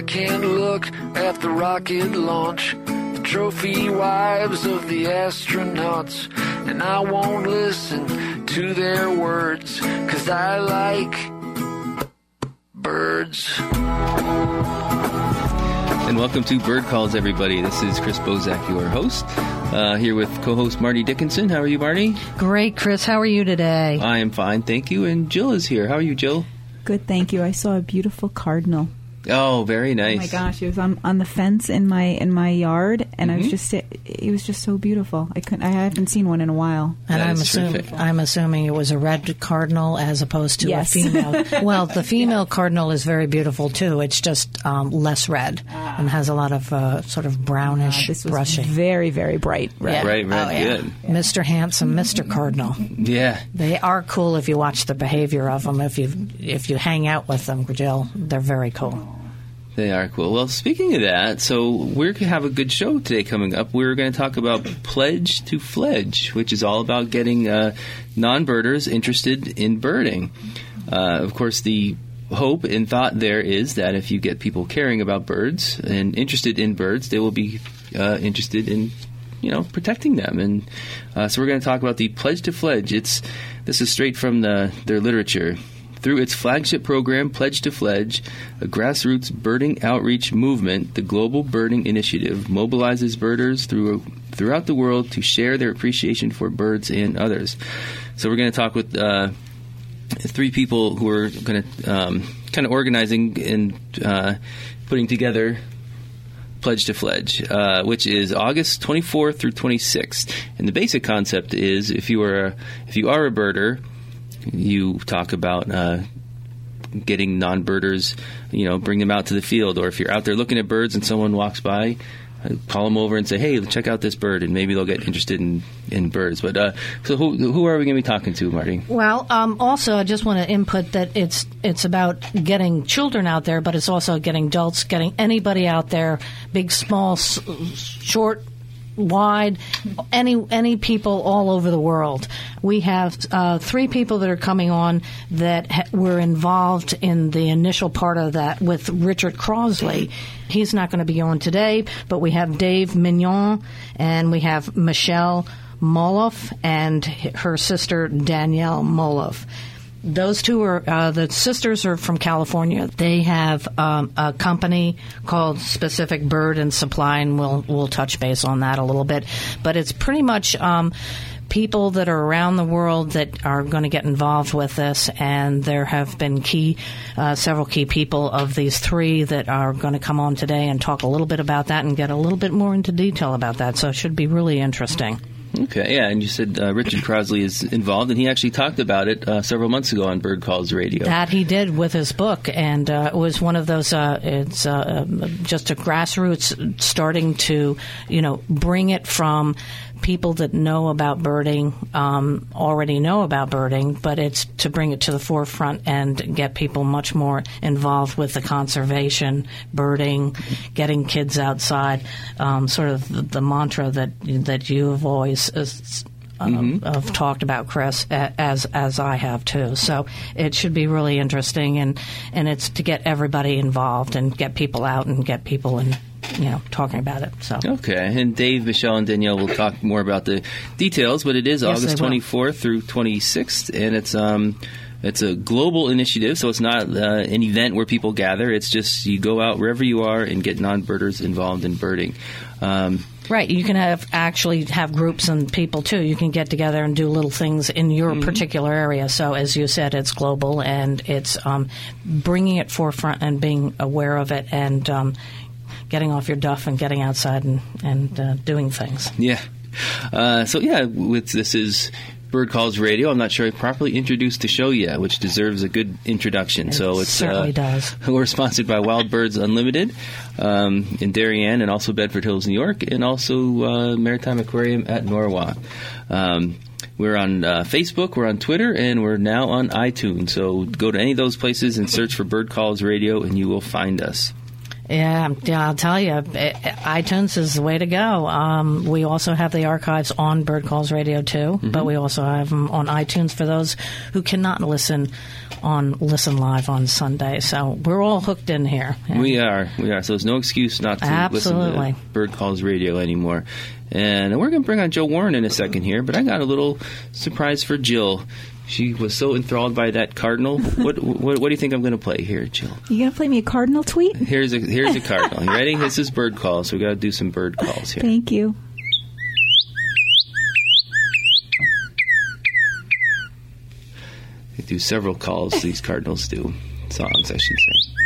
I can't look at the rocket launch, the trophy wives of the astronauts, and I won't listen to their words, cause I like birds. And welcome to Bird Calls, everybody. This is Chris Bosak, your host, uh, here with co host Marty Dickinson. How are you, Marty? Great, Chris. How are you today? I am fine, thank you. And Jill is here. How are you, Jill? Good, thank you. I saw a beautiful cardinal. Oh, very nice. Oh my gosh, it was on, on the fence in my in my yard, and I was Mhm. just it was just so beautiful. I couldn't. I haven't seen one in a while. And That I'm assuming. I'm assuming it was a red cardinal as opposed to Yes. a female. well, the female cardinal is very beautiful too. It's just um, less red and has a lot of uh, sort of brownish This was brushing. very very bright. Red. Yeah. Right, right, Oh, yeah. good. Mr. Handsome, Mr. Cardinal. Yeah. They are cool if you watch the behavior of them. If you if you hang out with them, Jill, they're very cool. They are cool. Well, speaking of that, so we're going to have a good show today coming up. We're going to talk about Pledge to Fledge, which is all about getting uh, non birders interested in birding. Uh, of course, the hope and thought there is that if you get people caring about birds and interested in birds, they will be uh, interested in you know protecting them and uh, so we're going to talk about the pledge to fledge it's this is straight from the their literature through its flagship program, Pledge to Fledge, a grassroots birding outreach movement, the Global Birding Initiative mobilizes birders through, throughout the world to share their appreciation for birds and others. So we're going to talk with uh, three people who are going to um, kind of organizing and uh, putting together Pledge to Fledge, uh, which is August 24th through 26th. And the basic concept is if you are a, if you are a birder, you talk about uh, getting non-birders, you know, bring them out to the field, or if you're out there looking at birds and someone walks by, uh, call them over and say, "Hey, check out this bird," and maybe they'll get interested in, in birds. But uh, so, who who are we going to be talking to, Marty? Well, um, also, I just want to input that it's it's about getting children out there, but it's also getting adults, getting anybody out there, big, small, short, wide, any any people all over the world. We have uh, three people that are coming on that ha- were involved in the initial part of that with Richard Crossley. He's not going to be on today, but we have Dave Magpiong and we have Michelle Mohilef and her sister Danielle Mohilef. Those two are uh, the sisters are from California. They have um, a company called Pacific Bird and Supply, and we'll we'll touch base on that a little bit. But it's pretty much um, people that are around the world that are going to get involved with this, and there have been key uh, several key people of these three that are going to come on today and talk a little bit about that and get a little bit more into detail about that. So it should be really interesting. Okay, yeah, and you said uh, Richard Crossley is involved, and he actually talked about it uh, several months ago on Bird Calls Radio. That he did with his book, and uh, it was one of those. Uh, it's uh, um, just a grassroots starting to, you know, bring it from people that know about birding, um, already know about birding, but it's to bring it to the forefront and get people much more involved with the conservation, birding, getting kids outside. Um, sort of the, the mantra that that you have always. Uh, um, have talked about Chris as as I have too. So it should be really interesting, and and it's to get everybody involved and get people out and get people and you know talking about it. So Okay, and Dave, Michelle, and Danielle will talk more about the details, but it is Yes, August 24th through 26th, and it's um, it's a global initiative, so it's not uh, an event where people gather. It's just you go out wherever you are and get non-birders involved in birding. Um, right, you can have actually have groups and people too. You can get together and do little things in your particular area. So as you said, it's global and it's um, bringing it forefront and being aware of it and. Um, Getting off your duff and getting outside and, and uh, doing things. yeah, uh, so yeah, with this is. Bird Calls Radio. I'm not sure I properly introduced the show yet, which deserves a good introduction. so it's certainly uh, does. We're sponsored by Wild Birds Unlimited um, in Darien and also Bedford Hills, New York, and also uh, Maritime Aquarium at Norwalk. Um, we're on uh, Facebook, we're on Twitter, and we're now on iTunes. So go to any of those places and search for Bird Calls Radio, and you will find us. Yeah, yeah, I'll tell you, iTunes is the way to go. Um, we also have the archives on Bird Calls Radio too, but we also have them on iTunes for those who cannot listen on Listen Live on Sunday. So we're all hooked in here. We are, we are. So there's no excuse not to Absolutely. listen to Bird Calls Radio anymore. And we're going to bring on Joe Warren in a second here, but I got a little surprise for Jill. She was so enthralled by that cardinal. what, what, what do you think I'm going to play here, Jill? You gonna play me a cardinal tweet? Here's a here's a cardinal. You ready? This is bird call, so we got to do some bird calls here. Thank you. They do several calls. These cardinals do songs, I should say.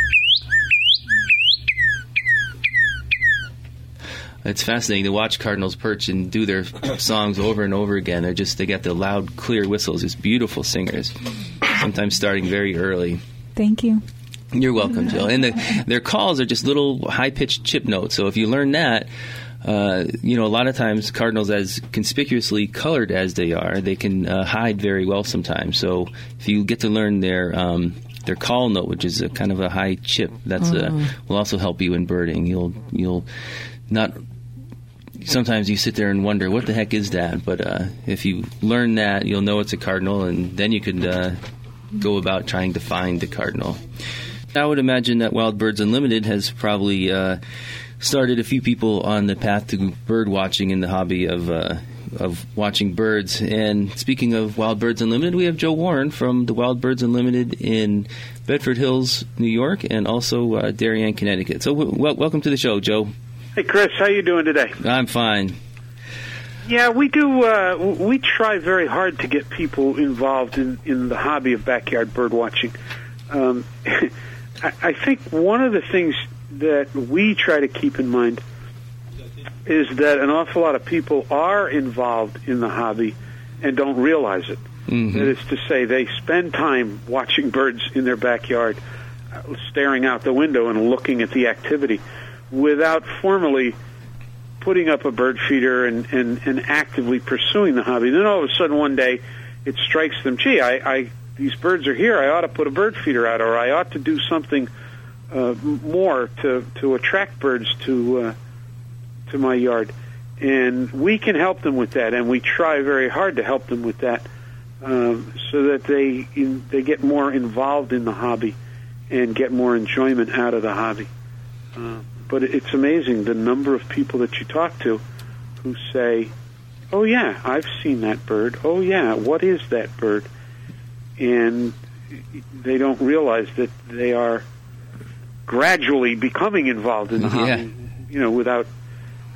It's fascinating to watch cardinals perch and do their songs over and over again. They're just they got the loud, clear whistles. Just beautiful singers. Sometimes starting very early. Thank you. You're welcome, Jill. And the, their calls are just little high pitched chip notes. So if you learn that, uh, you know, a lot of times cardinals, as conspicuously colored as they are, they can uh, hide very well sometimes. So if you get to learn their um, their call note, which is a kind of a high chip, that's a will also help you in birding. You'll you'll not. Sometimes you sit there and wonder what the heck is that, but uh, if you learn that, you'll know it's a cardinal, and then you could uh, go about trying to find the cardinal. I would imagine that Wild Birds Unlimited has probably uh, started a few people on the path to bird watching in the hobby of uh, of watching birds. And speaking of Wild Birds Unlimited, we have Joe Warren from the Wild Birds Unlimited in Bedford Hills, New York, and also uh, Darien, Connecticut. So, w- wel- welcome to the show, Joe. Hey, Chris, how you doing today? I'm fine. Yeah, we do. Uh, we try very hard to get people involved in, in the hobby of backyard bird watching. Um, I, I think one of the things that we try to keep in mind is that an awful lot of people are involved in the hobby and don't realize it. That is to say, they spend time watching birds in their backyard, uh, staring out the window and looking at the activity, without formally putting up a bird feeder and, and, and actively pursuing the hobby. Then all of a sudden one day it strikes them, gee, I, I these birds are here. I ought to put a bird feeder out, or I ought to do something uh, more to to attract birds to uh, to my yard. And we can help them with that, and we try very hard to help them with that, um, so that they in, they get more involved in the hobby and get more enjoyment out of the hobby. Uh, but it's amazing the number of people that you talk to who say, "Oh yeah, I've seen that bird. Oh yeah, what is that bird?" And they don't realize that they are gradually becoming involved in the Yeah. You know, without,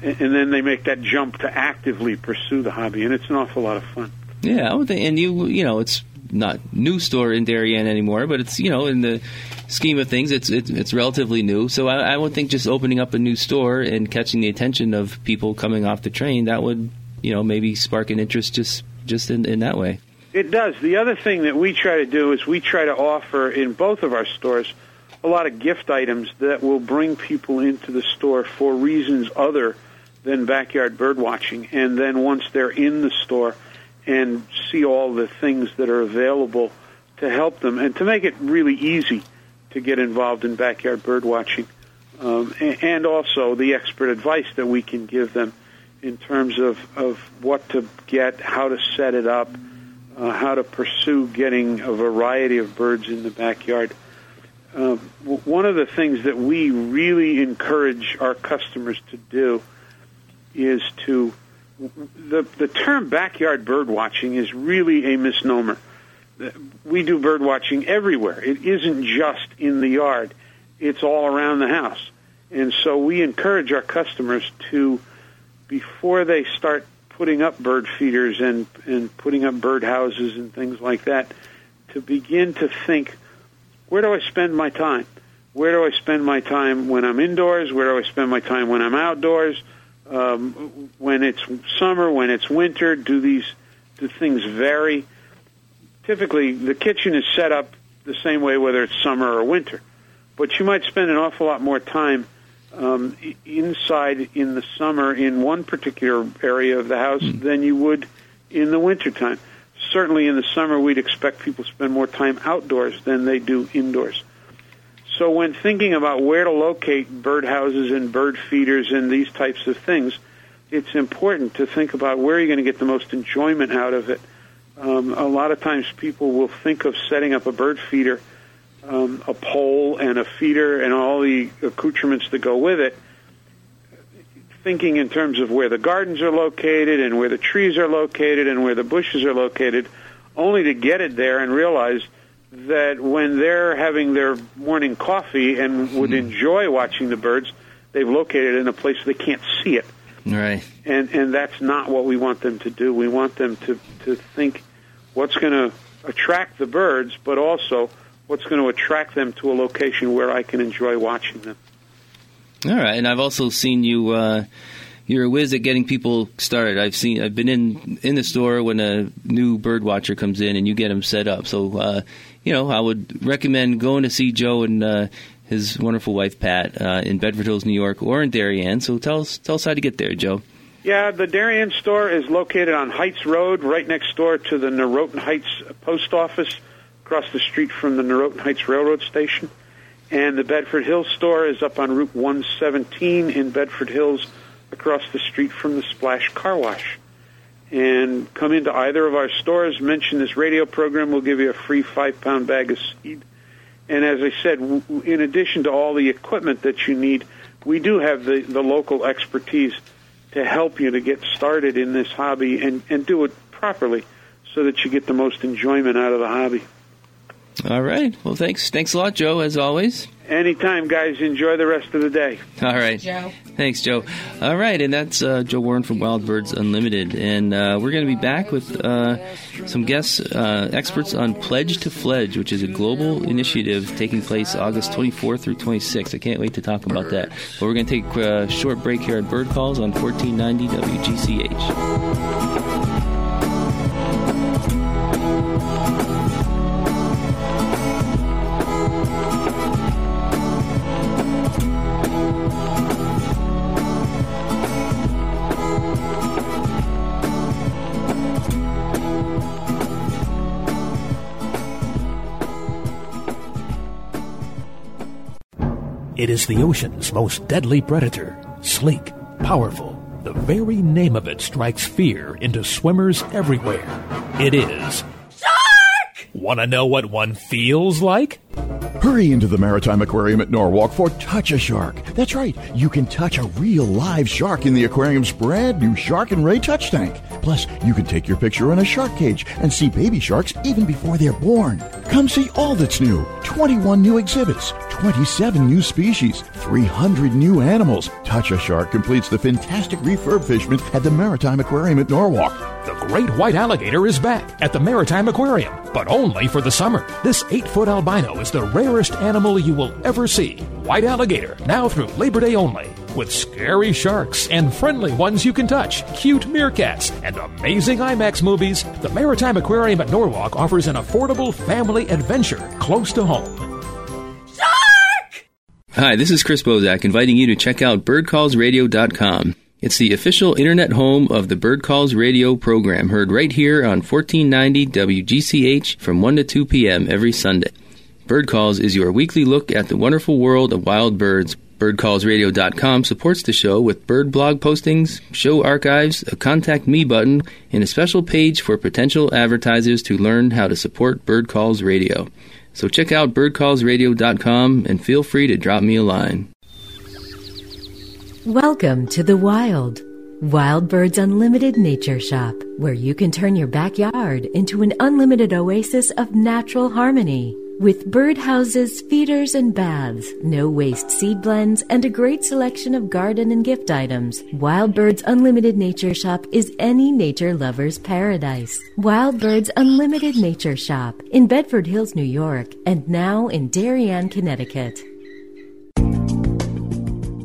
and and then they make that jump to actively pursue the hobby, and it's an awful lot of fun. Yeah, I would think, and you, you know, it's not new store in Darien anymore, but it's you know in the scheme of things, it's it's, it's relatively new. So I, I would think just opening up a new store and catching the attention of people coming off the train that would you know maybe spark an interest just just in, in that way. It does. The other thing that we try to do is we try to offer in both of our stores a lot of gift items that will bring people into the store for reasons other than backyard bird watching. And then once they're in the store and see all the things that are available to help them and to make it really easy to get involved in backyard bird watching. Um, and also the expert advice that we can give them in terms of, of what to get, how to set it up, uh, how to pursue getting a variety of birds in the backyard. Uh, one of the things that we really encourage our customers to do is to the the term backyard bird watching is really a misnomer. We do bird watching everywhere. It isn't just in the yard; it's all around the house. And so we encourage our customers to, before they start putting up bird feeders and and putting up bird houses and things like that, to begin to think, where do I spend my time? Where do I spend my time when I'm indoors? Where do I spend my time when I'm outdoors? Um, when it's summer, when it's winter, do these do things vary? Typically, the kitchen is set up the same way whether it's summer or winter, but you might spend an awful lot more time um, inside in the summer in one particular area of the house than you would in the wintertime. Certainly, in the summer, we'd expect people to spend more time outdoors than they do indoors. So when thinking about where to locate birdhouses and bird feeders and these types of things, it's important to think about where you're going to get the most enjoyment out of it. Um, a lot of times people will think of setting up a bird feeder, um, a pole and a feeder and all the accoutrements that go with it, thinking in terms of where the gardens are located and where the trees are located and where the bushes are located, only to get it there and realize that when they're having their morning coffee and would enjoy watching the birds, they've located it in a place they can't see it. Right. And and that's not what we want them to do. We want them to to think what's going to attract the birds, but also what's going to attract them to a location where I can enjoy watching them. All right, and I've also seen you. Uh, you're a whiz at getting people started. I've seen. I've been in in the store when a new bird watcher comes in, and you get them set up. So, uh, you know, I would recommend going to see Joe and uh, his wonderful wife Pat uh, in Bedford Hills, New York, or in Darien. So, tell us tell us how to get there, Joe. Yeah, the Darien store is located on Heights Road, right next door to the Noroton Heights Post Office, across the street from the Noroton Heights Railroad Station. And the Bedford Hills store is up on Route 117 in Bedford Hills, across the street from the Splash Car Wash. And come into either of our stores, mention this radio program, we'll give you a free five pound bag of seed. And as I said, in addition to all the equipment that you need, we do have the, the local expertise to help you to get started in this hobby and, and do it properly so that you get the most enjoyment out of the hobby. All right. Well, thanks. Thanks a lot, Joe. As always. Anytime, guys. Enjoy the rest of the day. All right. Joe. Thanks, Joe. All right, and that's uh, Joe Warren from Wild Birds Unlimited, and uh, we're going to be back with uh, some guests, uh, experts on Pledge to Fledge, which is a global initiative taking place August 24th through 26th. I can't wait to talk about that. But we're going to take a short break here at Bird Calls on 1490 WGCH. It is the ocean's most deadly predator, sleek, powerful. The very name of it strikes fear into swimmers everywhere. It is. Shark! Want to know what one feels like? Hurry into the Maritime Aquarium at Norwalk for Touch a Shark. That's right, you can touch a real live shark in the aquarium's brand new Shark and Ray Touch Tank. Plus, you can take your picture in a shark cage and see baby sharks even before they're born. Come see all that's new 21 new exhibits, 27 new species, 300 new animals. Touch a Shark completes the fantastic refurbishment at the Maritime Aquarium at Norwalk. The great white alligator is back at the Maritime Aquarium, but only for the summer. This 8 foot albino is the rarest animal you will ever see. White alligator, now through Labor Day only. With scary sharks and friendly ones you can touch, cute meerkats, and amazing IMAX movies, the Maritime Aquarium at Norwalk offers an affordable family adventure close to home. Shark! Hi, this is Chris Bosak inviting you to check out birdcallsradio.com. It's the official internet home of the Bird Calls radio program, heard right here on 1490 WGCH from 1 to 2 p.m. every Sunday. Bird Calls is your weekly look at the wonderful world of wild birds. BirdCallsRadio.com supports the show with bird blog postings, show archives, a contact me button, and a special page for potential advertisers to learn how to support Bird Calls Radio. So check out birdcallsradio.com and feel free to drop me a line. Welcome to the wild. Wild Birds Unlimited Nature Shop, where you can turn your backyard into an unlimited oasis of natural harmony. With birdhouses, feeders, and baths, no waste seed blends, and a great selection of garden and gift items, Wild Birds Unlimited Nature Shop is any nature lover's paradise. Wild Birds Unlimited Nature Shop in Bedford Hills, New York, and now in Darien, Connecticut.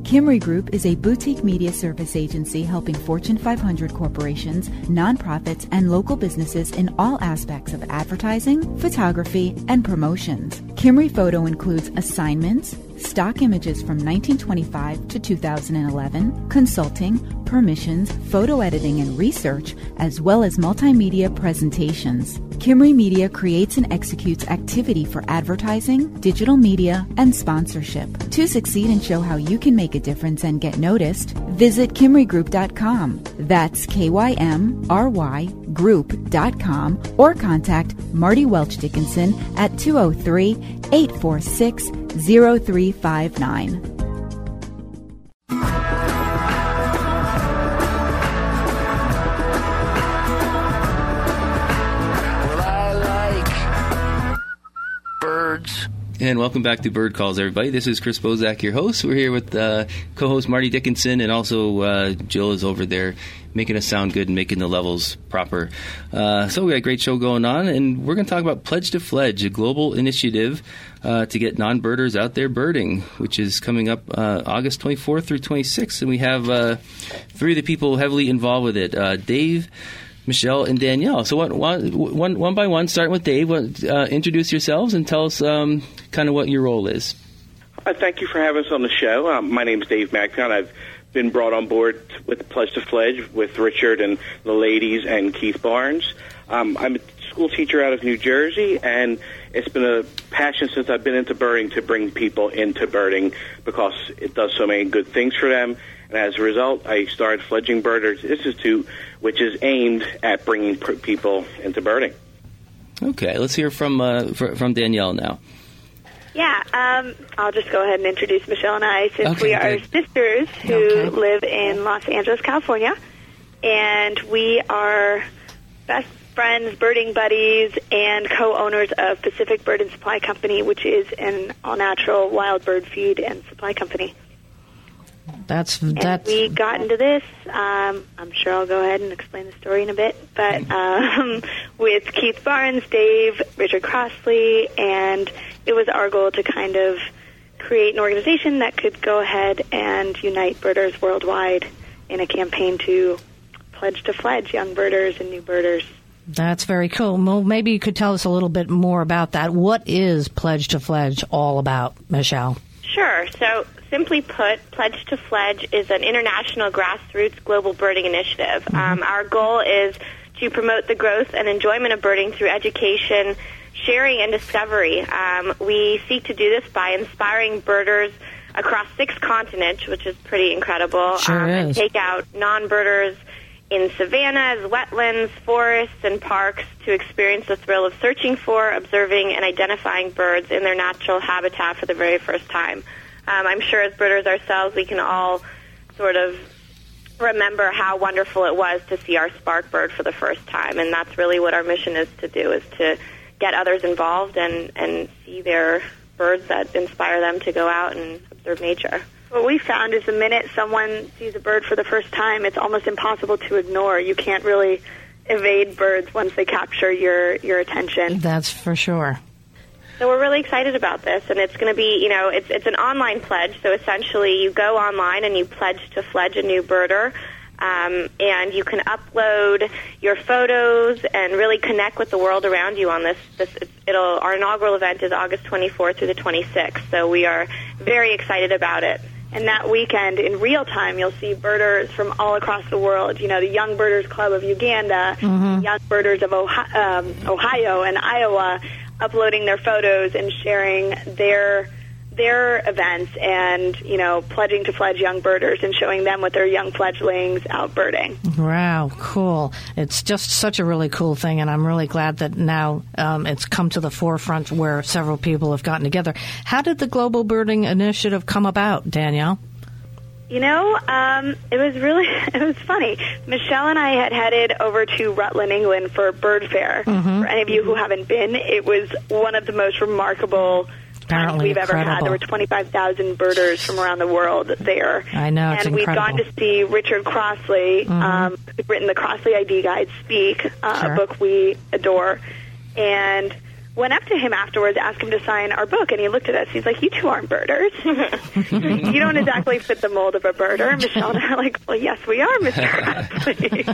Kymry Group is a boutique media service agency helping Fortune 500 corporations, nonprofits, and local businesses in all aspects of advertising, photography, and promotions. Kymry Photo includes assignments, stock images from 1925 to 2011, consulting, permissions, photo editing and research, as well as multimedia presentations. Kymry Media creates and executes activity for advertising, digital media, and sponsorship. To succeed and show how you can make a difference and get noticed, visit KymryGroup.com. That's K Y M R Y Group.com or contact Marty Welch Dickinson at 203 846 0359. Well, I like birds. And welcome back to Bird Calls, everybody. This is Chris Bosak, your host. We're here with uh, co-host Marty Dickinson, and also uh, Jill is over there making us sound good and making the levels proper. Uh, so we got a great show going on, and we're going to talk about Pledge to Fledge, a global initiative uh, to get non-birders out there birding, which is coming up uh, August 24th through 26th, and we have uh, three of the people heavily involved with it: uh, Dave. Michelle and Danielle. So, one, one, one, by one, starting with Dave, uh, introduce yourselves and tell us um, kind of what your role is. Thank you for having us on the show. Um, my name is Dave Magpiong. I've been brought on board with Pledge to Fledge with Richard and the ladies and Keith Barnes. Um, I'm a school teacher out of New Jersey, and it's been a passion since I've been into birding to bring people into birding because it does so many good things for them. And as a result, I started Fledgling Birders Institute, which is aimed at bringing people into birding. Okay, let's hear from uh, fr- from Danielle now. Yeah, um, I'll just go ahead and introduce Michelle and I since Okay, we are great. sisters who Okay. live in Los Angeles, California. And we are best friends, birding buddies, and co owners of Pacific Bird and Supply Company, which is an all natural wild bird feed and supply company. That's And that's we got into this. Um, I'm sure I'll go ahead and explain the story in a bit. But um, with Keith Barnes, Dave, Richard Crossley, and it was our goal to kind of create an organization that could go ahead and unite birders worldwide in a campaign to pledge to fledge young birders and new birders. that's very cool. Well, maybe you could tell us a little bit more about that. What is Pledge to Fledge all about, Michelle? Sure. So, simply put, Pledge to Fledge is an international grassroots global birding initiative. Um, our goal is to promote the growth and enjoyment of birding through education, sharing, and discovery. Um, we seek to do this by inspiring birders across six continents, which is pretty incredible, Sure um, and take out non-birders in savannas, wetlands, forests, and parks to experience the thrill of searching for, observing, and identifying birds in their natural habitat for the very first time. Um, I'm sure as birders ourselves, we can all sort of remember how wonderful it was to see our spark bird for the first time, and that's really what our mission is to do: is to get others involved and and see their birds that inspire them to go out and observe nature. What we found is the minute someone sees a bird for the first time, it's almost impossible to ignore. You can't really evade birds once they capture your, your attention. That's for sure. So we're really excited about this, and it's going to be, you know, it's it's an online pledge. So essentially, you go online and you pledge to fledge a new birder, um, and you can upload your photos and really connect with the world around you on this. This it'll our inaugural event is August 24th through the 26th. So we are very excited about it. And that weekend, in real time, you'll see birders from all across the world. You know, the Young Birders Club of Uganda, Young Birders of Ohio, um, Ohio and Iowa, uploading their photos and sharing their their events, and you know, pledging to fledge young birders and showing them with their young fledglings out birding. Wow, cool. It's just such a really cool thing, and I'm really glad that now um, it's come to the forefront where several people have gotten together. How did the Global Birding Initiative come about, Danielle? You know, um, it was really it was funny. Michelle and I had headed over to Rutland, England for Bird Fair. For any of you who haven't been, it was one of the most remarkable Apparently we've ever had. There were 25,000 birders from around the world there. I know, and we've gone to see Richard Crossley, um, who's written the Crossley ID Guide Speak, uh, Sure. a book we adore, and went up to him afterwards, asked him to sign our book, and he looked at us. He's like, "You two aren't birders. you don't exactly fit the mold of a birder." Michelle and I are like, "Well, yes, we are, Mr. Crossley."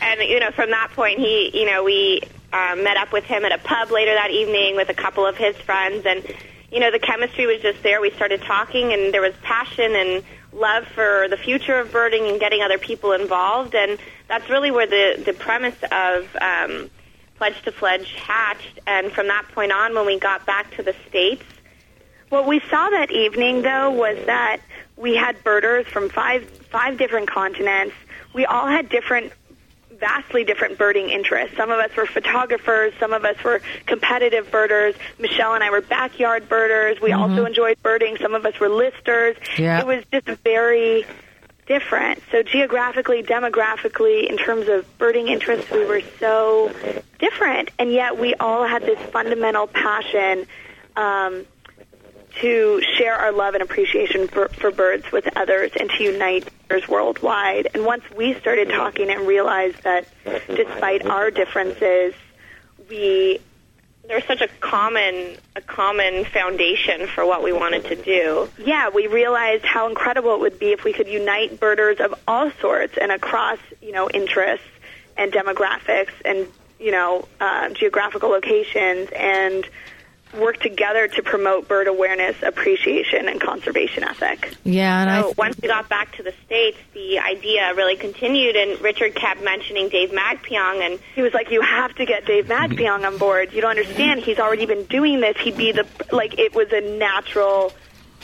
and you know from that point he you know we um, met up with him at a pub later that evening with a couple of his friends and you know, the chemistry was just there. We started talking, and there was passion and love for the future of birding and getting other people involved. And that's really where the the premise of um, Pledge to Fledge hatched. And from that point on, when we got back to the states, what we saw that evening, though, was that we had birders from five five different continents. We all had different vastly different birding interests. Some of us were photographers, some of us were competitive birders. Michelle and I were backyard birders. We mm-hmm. also enjoyed birding. Some of us were listers. Yeah. It was just very different. So geographically, demographically, in terms of birding interests, we were so different, and yet we all had this fundamental passion um, to share our love and appreciation for, for birds with others and to unite birds worldwide. And once we started talking and realized that despite our differences, we there's such a common a common foundation for what we wanted to do. Yeah, we realized how incredible it would be if we could unite birders of all sorts and across you know interests and demographics and you know uh, geographical locations and work together to promote bird awareness, appreciation, and conservation ethic. Yeah, and so I once we got back to the states, the idea really continued, and Richard kept mentioning Dave Magpiong, and he was like, "You have to get Dave Magpiong on board. You don't understand. He's already been doing this. He'd be the like it was a natural."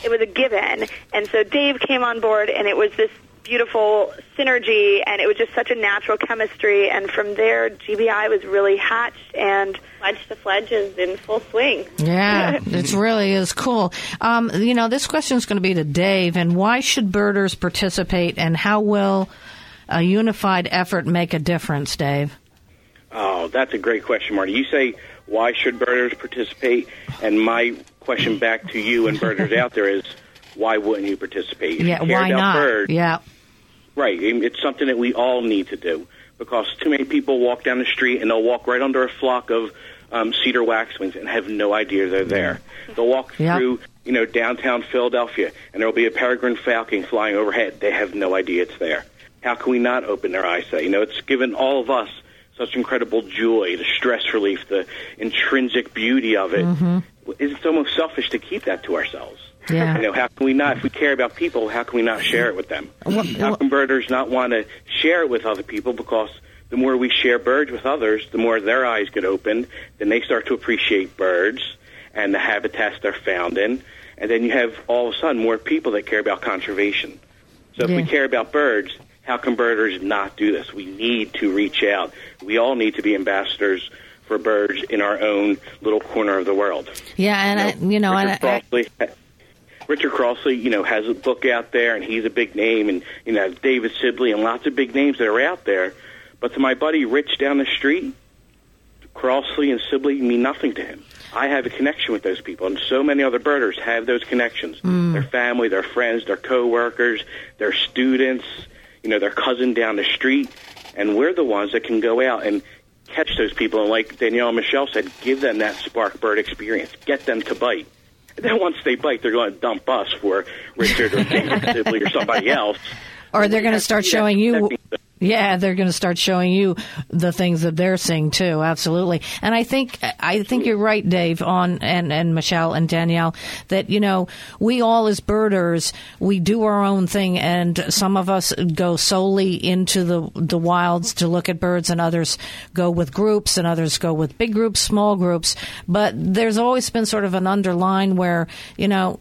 It was a given. And so Dave came on board, and it was this beautiful synergy, and it was just such a natural chemistry. And from there, GBI was really hatched, and Pledge to Fledge is in full swing. Yeah, it really is cool. Um, you know, this question is going to be to Dave, and why should birders participate, and how will a unified effort make a difference, Dave? Oh, that's a great question, Marty. You say, why should birders participate? And my question back to you and birders out there is, why wouldn't you participate? If yeah, you why not? Birds, yeah. Right. It's something that we all need to do because too many people walk down the street and they'll walk right under a flock of um, cedar waxwings and have no idea they're there. They'll walk Yep. through, you know, downtown Philadelphia and there'll be a peregrine falcon flying overhead. They have no idea it's there. How can we not open their eyes to that? You know, it's given all of us such incredible joy, the stress relief, the intrinsic beauty of it. It's almost selfish to keep that to ourselves. Yeah. You know, how can we not, if we care about people, how can we not share it with them? Well, how can birders not want to share it with other people? Because the more we share birds with others, the more their eyes get opened. Then they start to appreciate birds and the habitats they're found in. And then you have all of a sudden more people that care about conservation. So if we care about birds, how can birders not do this? We need to reach out. We all need to be ambassadors for birds in our own little corner of the world. Yeah, and I, you know, and I, Crossley, Richard Crossley, you know, has a book out there, and he's a big name, and you know, David Sibley, and lots of big names that are out there. But to my buddy Rich down the street, Crossley and Sibley mean nothing to him. I have a connection with those people, and so many other birders have those connections. Hmm. Their family, their friends, their coworkers, their students, you know, their cousin down the street, and we're the ones that can go out and catch those people. And like Danielle and Michelle said, give them that spark bird experience. Get them to bite. Then once they bite, they're going to dump us for Richard or David Sibley or somebody else. or they're going to start showing you. Yeah, they're going to start showing you the things that they're seeing too. Absolutely, and I think I think you're right, Dave, on and and Michelle and Danielle that you know we all as birders we do our own thing, and some of us go solely into the the wilds to look at birds, and others go with groups, and others go with big groups, small groups. But there's always been sort of an underline where you know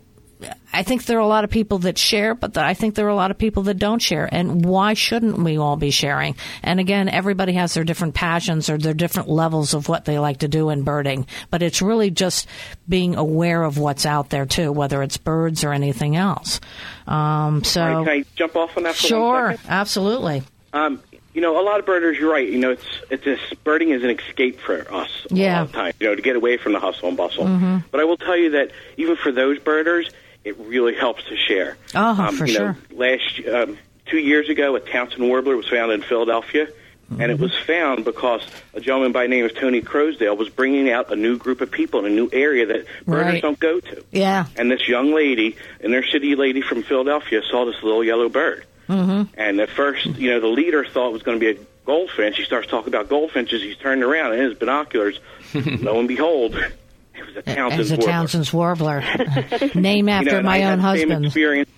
I think there are a lot of people that share, but I think there are a lot of people that don't share. And why shouldn't we all be sharing? And again, everybody has their different passions or their different levels of what they like to do in birding. But it's really just being aware of what's out there too, whether it's birds or anything else. Um, so right, can I jump off on that for sure, absolutely. Um, you know, a lot of birders, you're right. You know, it's it's just birding is an escape for us a Yeah. lot of time. You know, to get away from the hustle and bustle. Mm-hmm. But I will tell you that even for those birders, it really helps to share. Oh, um, for you sure. Know, last um, two years ago, a Townsend warbler was found in Philadelphia. And Mm-hmm. it was found because a gentleman by the name of Tony Croasdale was bringing out a new group of people in a new area that birders Right. don't go to. Yeah. And this young lady, inner city lady from Philadelphia, saw this little yellow bird. Mm-hmm. And at first, you know, the leader thought it was going to be a goldfinch. He starts talking about goldfinches. He's turned around and his binoculars, lo and behold, It was a Townsend As a warbler. Townsend's warbler, name after You know, my own had the same husband. Experience.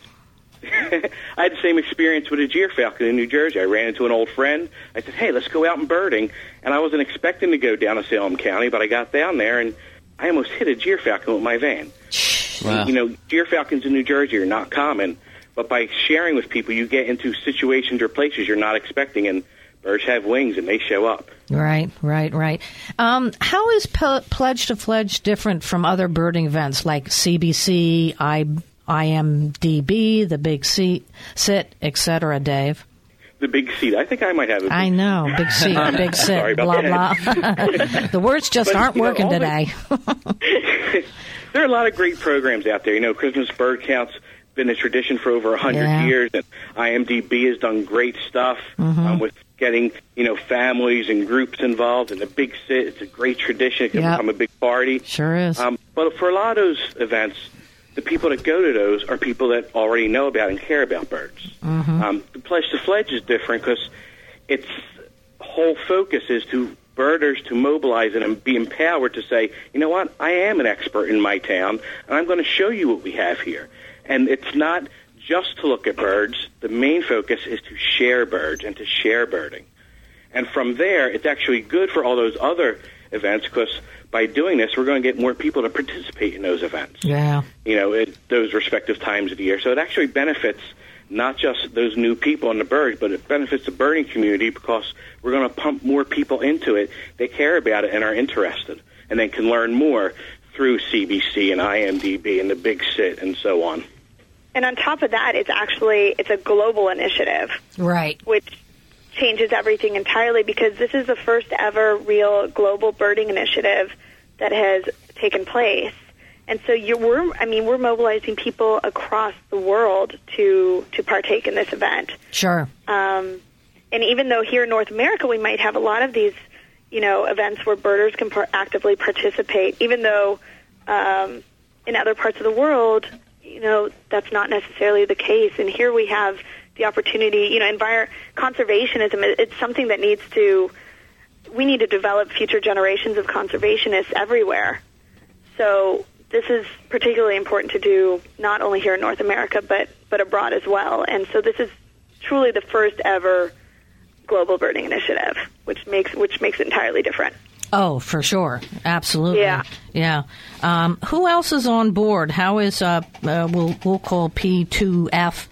I had the same experience with a gyrfalcon in New Jersey. I ran into an old friend. I said, "Hey, let's go out and birding." And I wasn't expecting to go down to Salem County, but I got down there and I almost hit a gyrfalcon with my van. Wow. You know, gyrfalcons in New Jersey are not common, but by sharing with people, you get into situations or places you're not expecting, and birds have wings and they show up. Right, right, right. Um, how is P- Pledge to Fledge different from other birding events like CBC, I, IMBD, the Big Seat, Sit, etc., Dave? The big seat. I think I might have it. I know, Big Seat, Um, Big Sit, sorry blah, blah. the words just But, aren't you know, working the- today. there are a lot of great programs out there. You know, Christmas bird counts been a tradition for over a hundred Yeah. years, and IMBD has done great stuff Mm-hmm. um, with getting you know families and groups involved. And a big sit, it's a great tradition. It can Yep. become a big party. Sure is. Um, but for a lot of those events, the people that go to those are people that already know about and care about birds. Mm-hmm. Um, the Pledge to Fledge is different because its whole focus is to birders to mobilize and be empowered to say, you know what, I am an expert in my town, and I'm going to show you what we have here. And it's not just to look at birds. The main focus is to share birds and to share birding. And from there, it's actually good for all those other events because by doing this, we're going to get more people to participate in those events yeah. you know, at those respective times of the year. So it actually benefits not just those new people and the birds, but it benefits the birding community because we're going to pump more people into it. They care about it and are interested, and they can learn more through CBC and IMBD and the Big Sit and so on. And on top of that, it's actually it's a global initiative, Right. which changes everything entirely because this is the first ever real global birding initiative that has taken place. And so you're, we're, I mean, we're mobilizing people across the world to to partake in this event. Sure. Um, and even though here in North America we might have a lot of these, you know, events where birders can par- actively participate, even though um, in other parts of the world, you know, that's not necessarily the case. And here we have the opportunity, you know, envir- conservationism, it's something that needs to, we need to develop future generations of conservationists everywhere. So this is particularly important to do not only here in North America, but, but abroad as well. And so this is truly the first ever global birding initiative, which makes, which makes it entirely different. Oh, for sure, absolutely. Yeah. yeah. Um, who else is on board? How is uh, uh, we'll we'll call P two F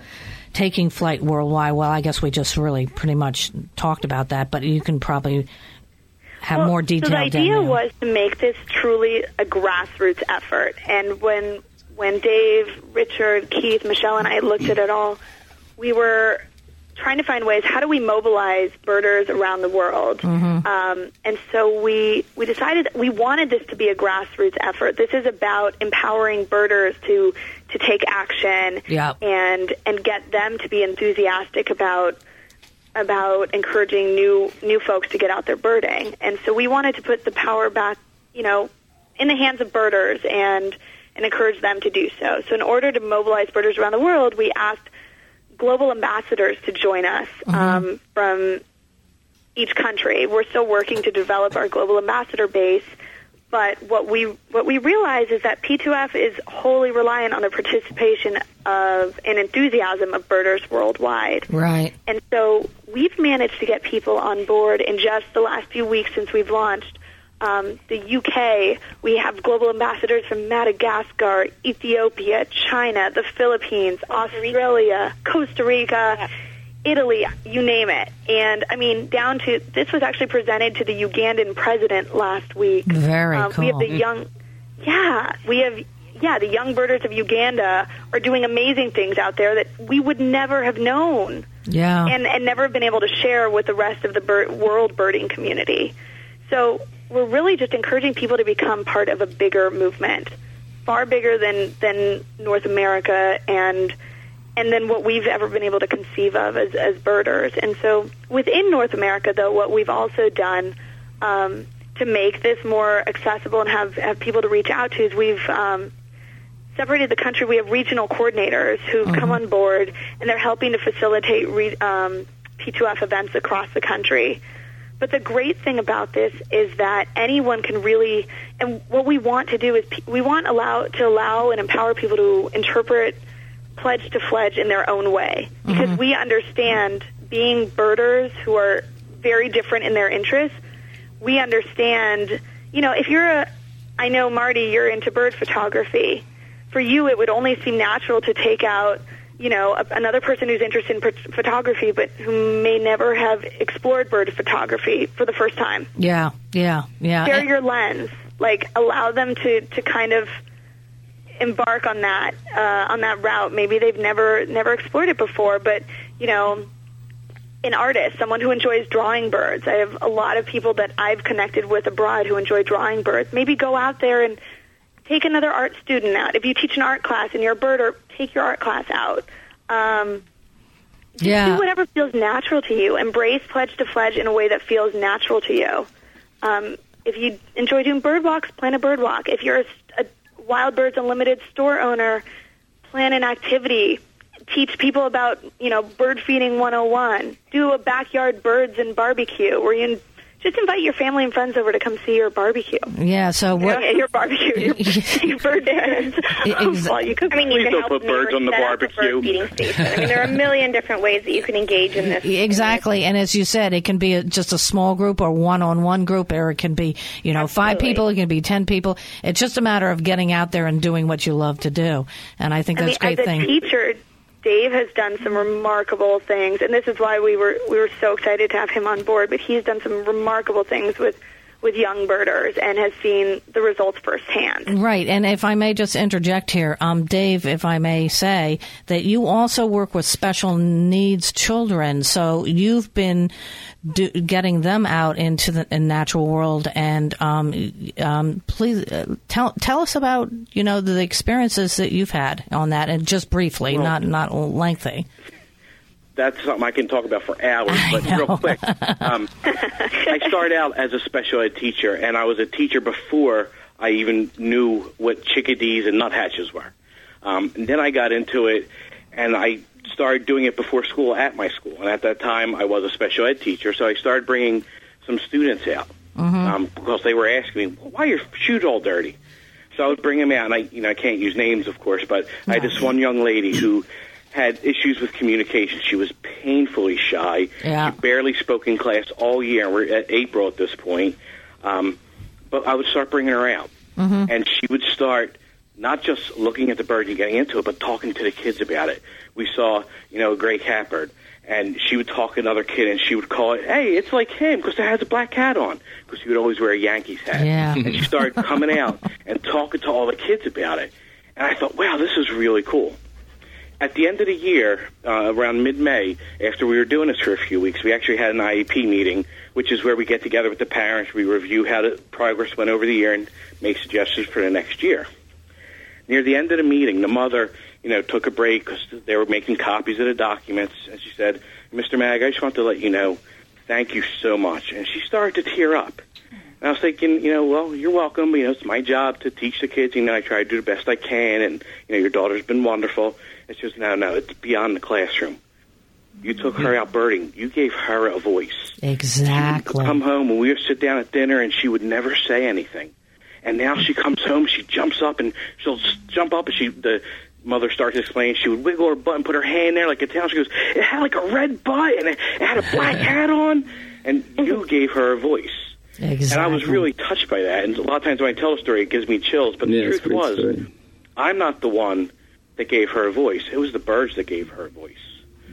taking flight worldwide? Well, I guess we just really pretty much talked about that, but you can probably have Well, more detail. So the idea was to make this truly a grassroots effort. And when when Dave, Richard, Keith, Michelle, and I looked at it all, we were trying to find ways. How do we mobilize birders around the world? Mm-hmm. Um, and so we we decided that we wanted this to be a grassroots effort. This is about empowering birders to to take action Yeah. and and get them to be enthusiastic about about encouraging new new folks to get out there birding. And so we wanted to put the power back, you know, in the hands of birders and and encourage them to do so. So in order to mobilize birders around the world, we asked global ambassadors to join us um, from each country. We're still working to develop our global ambassador base, but what we what we realize is that P2F is wholly reliant on the participation of and enthusiasm of birders worldwide. right. And so we've managed to get people on board in just the last few weeks since we've launched. Um, the UK, we have global ambassadors from Madagascar, Ethiopia, China, the Philippines, Australia, Costa Rica, Italy, you name it. And I mean, down to this was actually presented to the Ugandan president last week. Very Um, We have the young, yeah, we have, yeah, the young birders of Uganda are doing amazing things out there that we would never have known Yeah. and, and never been able to share with the rest of the bird, world birding community. So we're really just encouraging people to become part of a bigger movement, far bigger than, than North America and and then what we've ever been able to conceive of as, as birders. And so within North America, though, what we've also done um, to make this more accessible and have, have people to reach out to is we've um, separated the country. We have regional coordinators who've come on board, and they're helping to facilitate re- um, P2F events across the country. But the great thing about this is that anyone can really, and what we want to do is pe- we want allow to allow and empower people to interpret pledge to fledge in their own way because Mhm. we understand being birders who are very different in their interests. We understand, you know, if you're a, I know Marty, you're into bird photography. For you, it would only seem natural to take out, you know, a, another person who's interested in ph- photography, but who may never have explored bird photography for the first time. Yeah, yeah, yeah. Share your lens. Like allow them to to kind of embark on that uh, on that route. Maybe they've never never explored it before, but you know, an artist, someone who enjoys drawing birds. I have a lot of people that I've connected with abroad who enjoy drawing birds. Maybe go out there and take another art student out. If you teach an art class and you're a birder, take your art class out. Um, yeah. do whatever feels natural to you. Embrace Pledge to Fledge in a way that feels natural to you. Um, if you enjoy doing bird walks, plan a bird walk. If you're a, a Wild Birds Unlimited store owner, plan an activity. Teach people about, you know, bird feeding 101. Do a backyard birds and barbecue where you just invite your family and friends over to come see your barbecue. Yeah, so what? Yeah, your barbecue, your, your bird dance. Ex- well, you could, I mean, you Please can don't help put birds on the set up a barbecue. bird feeding station. I mean, there are a million different ways that you can engage in this. Exactly, and as you said, it can be a, just a small group or one-on-one group, or it can be, you know, five people. It can be ten people. It's just a matter of getting out there and doing what you love to do, and I think I that's mean, a great as a thing. teacher, Dave has done some remarkable things, and this is why we were we were so excited to have him on board. But he's done some remarkable things with with young birders and has seen the results firsthand. Right, and if I may just interject here, um, Dave, if I may say that you also work with special needs children, so you've been do, getting them out into the in natural world, and um, um, please uh, tell tell us about you know the experiences that you've had on that, and just briefly, Well- not not lengthy. that's something I can talk about for hours, but real quick. Um, I started out as a special ed teacher, and I was a teacher before I even knew what chickadees and nuthatches were. Um, and then I got into it, and I started doing it before school at my school. And at that time, I was a special ed teacher, so I started bringing some students out um, because they were asking me, "Why are your shoes all dirty?" So I would bring them out, and I, you know, I can't use names, of course, but I had this one young lady who had issues with communication. She was painfully shy. Yeah. She barely spoke in class all year. We're at April at this point. Um, but I would start bringing her out, and she would start not just looking at the bird and getting into it, but talking to the kids about it. We saw, you know, a gray catbird, and she would talk to another kid, and she would call it, "Hey, it's like him because it has a black hat on," because he would always wear a Yankees hat. Yeah. And she started coming out and talking to all the kids about it, and I thought, "Wow, this is really cool." At the end of the year, uh, around mid-May, after we were doing this for a few weeks, we actually had an IEP meeting, which is where we get together with the parents, we review how the progress went over the year, and make suggestions for the next year. Near the end of the meeting, the mother, you know, took a break because they were making copies of the documents, and she said, "Mr. Mag, I just want to let you know, thank you so much." And she started to tear up. And I was thinking, you know, well, you're welcome. You know, it's my job to teach the kids. You know, I try to do the best I can, and you know, your daughter's been wonderful. It's just no, no, it's beyond the classroom. You took her out birding. You gave her a voice. Exactly. She would Come home and we would sit down at dinner, and she would never say anything. And now she comes home, she jumps up and she'll jump up, and she the mother starts to explain. She would wiggle her butt and put her hand there like a tail. She goes, "It had like a red butt and it, it had a black hat on." And you gave her a voice. Exactly. And I was really touched by that. And a lot of times when I tell a story, it gives me chills. But the Yeah, it's truth was, story. I'm not the one that gave her a voice. It was the birds that gave her a voice.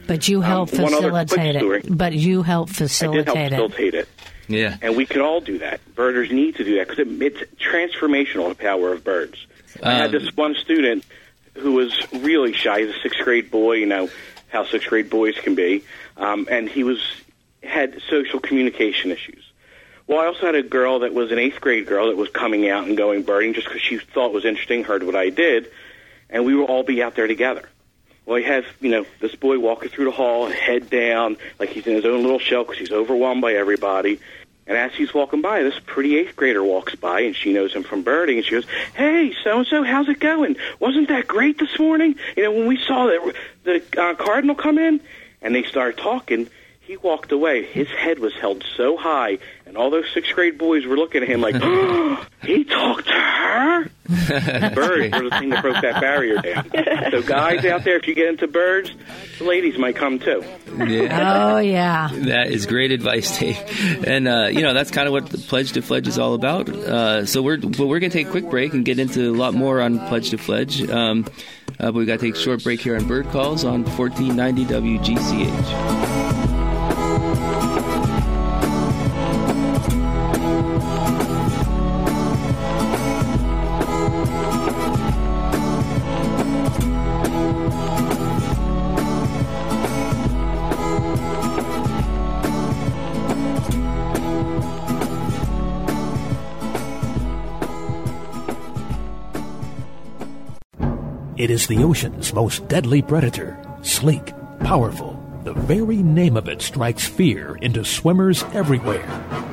But you helped Um, one other quick facilitate it. But you help I did facilitate it. facilitate it. Yeah. And we can all do that. Birders need to do that because it, it's transformational, the power of birds. I had Um, this one student who was really shy. He's a sixth grade boy, you know how sixth grade boys can be. Um, and he was had social communication issues. Well, I also had a girl that was an eighth grade girl that was coming out and going birding just because she thought it was interesting, heard what I did, and we would all be out there together. Well, you have, you know, this boy walking through the hall, head down, like he's in his own little shell because he's overwhelmed by everybody. And as he's walking by, this pretty eighth grader walks by, and she knows him from birding, and she goes, "Hey, so and so, how's it going? Wasn't that great this morning? You know, when we saw the the uh, cardinal come in." And they start talking. He walked away. His head was held so high, and all those sixth grade boys were looking at him like, oh, he talked to her? birds were the thing that broke that barrier down. So, guys out there, if you get into birds, the ladies might come too. Oh, yeah. That is great advice, Dave. And, uh, you know, that's kind of what the Pledge to Fledge is all about. Uh, so we're, well, we're going to take a quick break and get into a lot more on Pledge to Fledge. Um, uh, but we've got to take a short break here on Bird Calls on 1490 WGCH. It is the ocean's most deadly predator, sleek, powerful. The very name of it strikes fear into swimmers everywhere.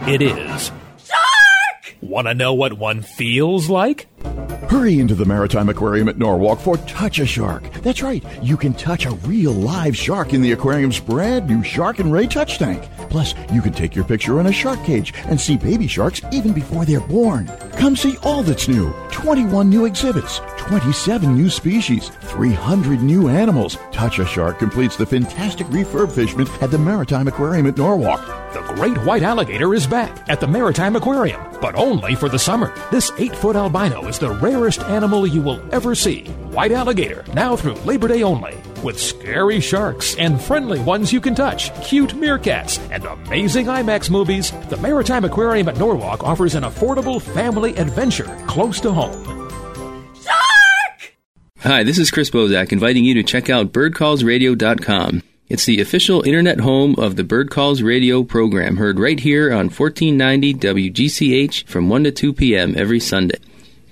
It is. Shark! Want to know what one feels like? Hurry into the Maritime Aquarium at Norwalk for Touch a Shark. That's right, you can touch a real live shark in the aquarium's brand new Shark and Ray Touch Tank. Plus, you can take your picture in a shark cage and see baby sharks even before they're born. Come see all that's new 21 new exhibits, 27 new species, 300 new animals. Touch a Shark completes the fantastic refurbishment at the Maritime Aquarium at Norwalk. The great white alligator is back at the Maritime Aquarium, but only for the summer. This 8 foot albino is the rarest animal you will ever see. White alligator, now through Labor Day only. With scary sharks and friendly ones you can touch, cute meerkats, and amazing IMAX movies, the Maritime Aquarium at Norwalk offers an affordable family adventure close to home. Shark! Hi, this is Chris Bosak inviting you to check out birdcallsradio.com. It's the official internet home of the Bird Calls Radio program, heard right here on 1490 WGCH from 1 to 2 p.m. every Sunday.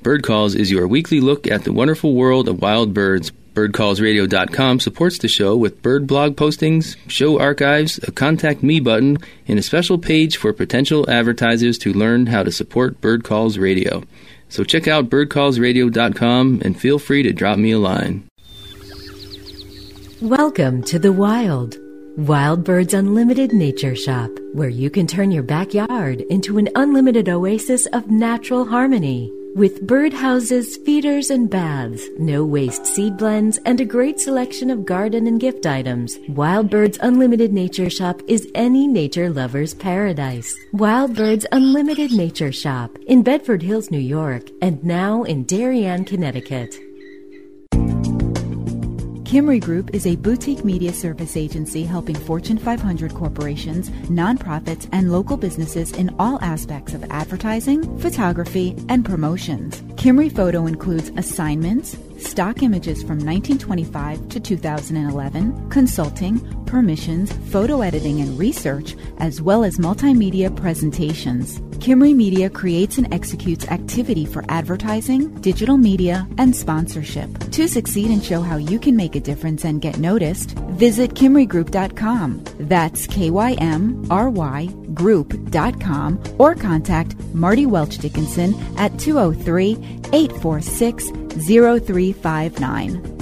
Bird Calls is your weekly look at the wonderful world of wild birds. BirdCallsRadio.com supports the show with bird blog postings, show archives, a contact me button, and a special page for potential advertisers to learn how to support Bird Calls Radio. So check out birdcallsradio.com and feel free to drop me a line. Welcome to the wild. Wild Birds Unlimited Nature Shop, where you can turn your backyard into an unlimited oasis of natural harmony. With birdhouses, feeders, and baths, no waste seed blends, and a great selection of garden and gift items, Wild Birds Unlimited Nature Shop is any nature lover's paradise. Wild Birds Unlimited Nature Shop in Bedford Hills, New York, and now in Darien, Connecticut. Kymry Group is a boutique media service agency helping Fortune 500 corporations, nonprofits, and local businesses in all aspects of advertising, photography, and promotions. Kymry Photo includes assignments, stock images from 1925 to 2011, consulting, permissions, photo editing, and research, as well as multimedia presentations. Kymry Media creates and executes activity for advertising, digital media, and sponsorship. To succeed and show how you can make a difference and get noticed, visit KymryGroup.com. That's K Y M R Y Group.com or contact Marty Welch Dickinson at 203 846 0359.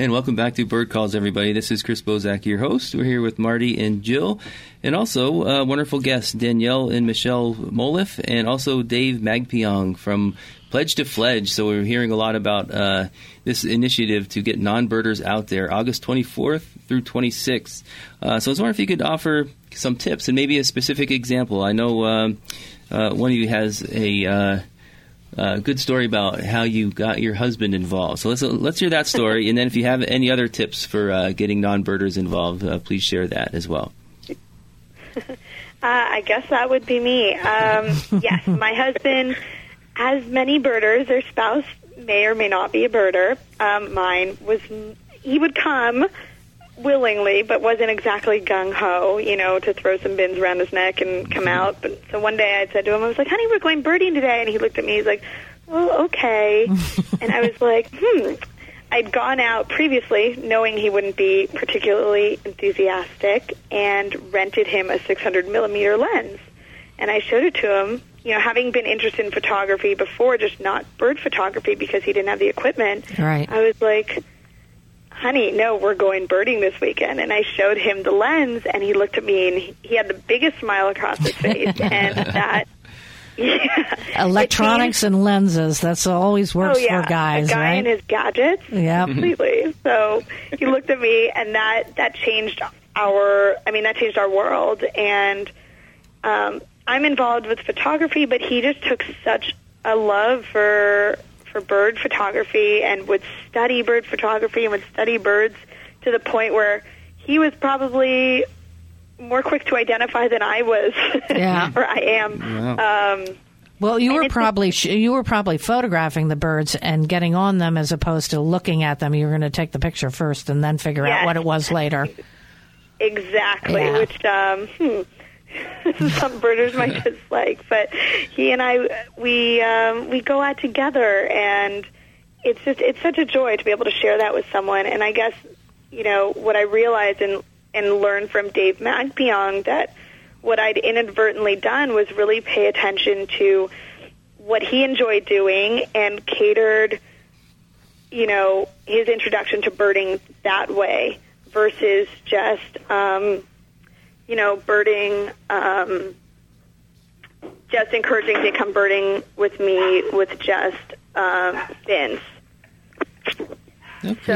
And welcome back to Bird Calls, everybody. This is Chris Bosak, your host. We're here with Marty and Jill, and also uh, wonderful guests Danielle and Michelle Mohilef, and also Dave Magpiong from Pledge to Fledge. So we're hearing a lot about uh, this initiative to get non-birders out there, August 24th through 26th. Uh, so I was wondering if you could offer some tips and maybe a specific example. I know um, uh, one of you has a uh, uh, good story about how you got your husband involved. So let's let's hear that story, and then if you have any other tips for uh, getting non-birders involved, uh, please share that as well. Uh, I guess that would be me. Um, yes, my husband, as many birders, their spouse may or may not be a birder. Um, mine was, he would come willingly, but wasn't exactly gung ho, you know, to throw some bins around his neck and come out. But so one day I said to him, I was like, "Honey, we're going birding today," and he looked at me. He's like, "Well, okay," and I was like, "Hmm." I'd gone out previously knowing he wouldn't be particularly enthusiastic and rented him a 600 millimeter lens. and I showed it to him. You know, having been interested in photography before, just not bird photography because he didn't have the equipment. Right. I was like, honey, no, we're going birding this weekend. And I showed him the lens, and he looked at me, and he, he had the biggest smile across his face. and that, yeah. Electronics and lenses. That's always works oh, yeah. for guys, A guy right? and his gadgets. Yeah. Completely. So he looked at me, and that, that changed our, I mean, that changed our world. And um, I'm involved with photography, but he just took such a love for for bird photography and would study bird photography and would study birds to the point where he was probably more quick to identify than I was, Yeah. or I am. Um, Well, you were probably sh- you were probably photographing the birds and getting on them as opposed to looking at them. You were going to take the picture first and then figure out what it was later. Exactly, Yeah. which um, hmm, some birders might dislike, but he and I we um, we go out together, and it's just it's such a joy to be able to share that with someone. And I guess you know what I realized and and learned from Dave Magpiong that what I'd inadvertently done was really pay attention to what he enjoyed doing and catered you know, his introduction to birding that way versus just, um, you know, birding, um, just encouraging to come birding with me with just um, fins.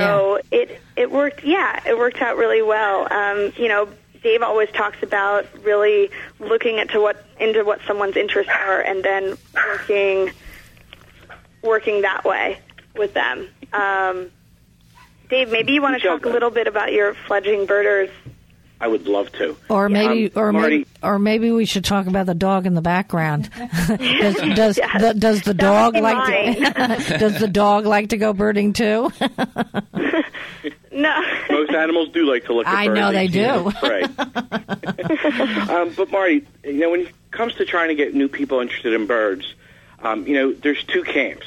So it it worked. Yeah, it worked out really well. Um, you know, Dave always talks about really looking into what into what someone's interests are, and then working working that way with them. Um, Dave, maybe you want to talk a little bit about your fledgling birders. I would love to. Or maybe, Um, or Marty, maybe, or maybe we should talk about the dog in the background. does does the, does the dog like to, does the dog like to go birding too? No. Most animals do like to look at birds. I birds. know they do. Right. um, but Marty, you know, when it comes to trying to get new people interested in birds, um, you know, there's two camps.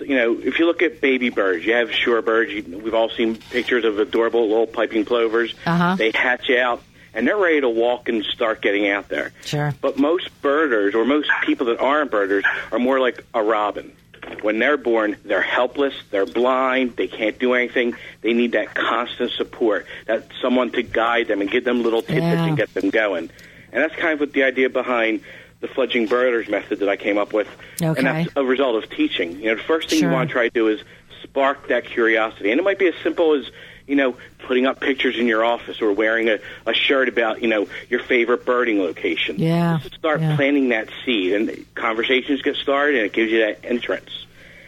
You know, if you look at baby birds, you have shorebirds. You, we've all seen pictures of adorable little piping plovers. Uh-huh. They hatch out, and they're ready to walk and start getting out there. Sure. But most birders, or most people that aren't birders, are more like a robin. When they're born, they're helpless, they're blind, they can't do anything. They need that constant support, that someone to guide them and give them little tidbits Yeah. and get them going. And that's kind of what the idea behind the fledgling birders method that I came up with. Okay. And that's a result of teaching. You know, the first thing Sure. you want to try to do is spark that curiosity. And it might be as simple as, you know, putting up pictures in your office or wearing a, a shirt about, you know, your favorite birding location Yeah. start yeah. planting that seed, and conversations get started, and it gives you that entrance.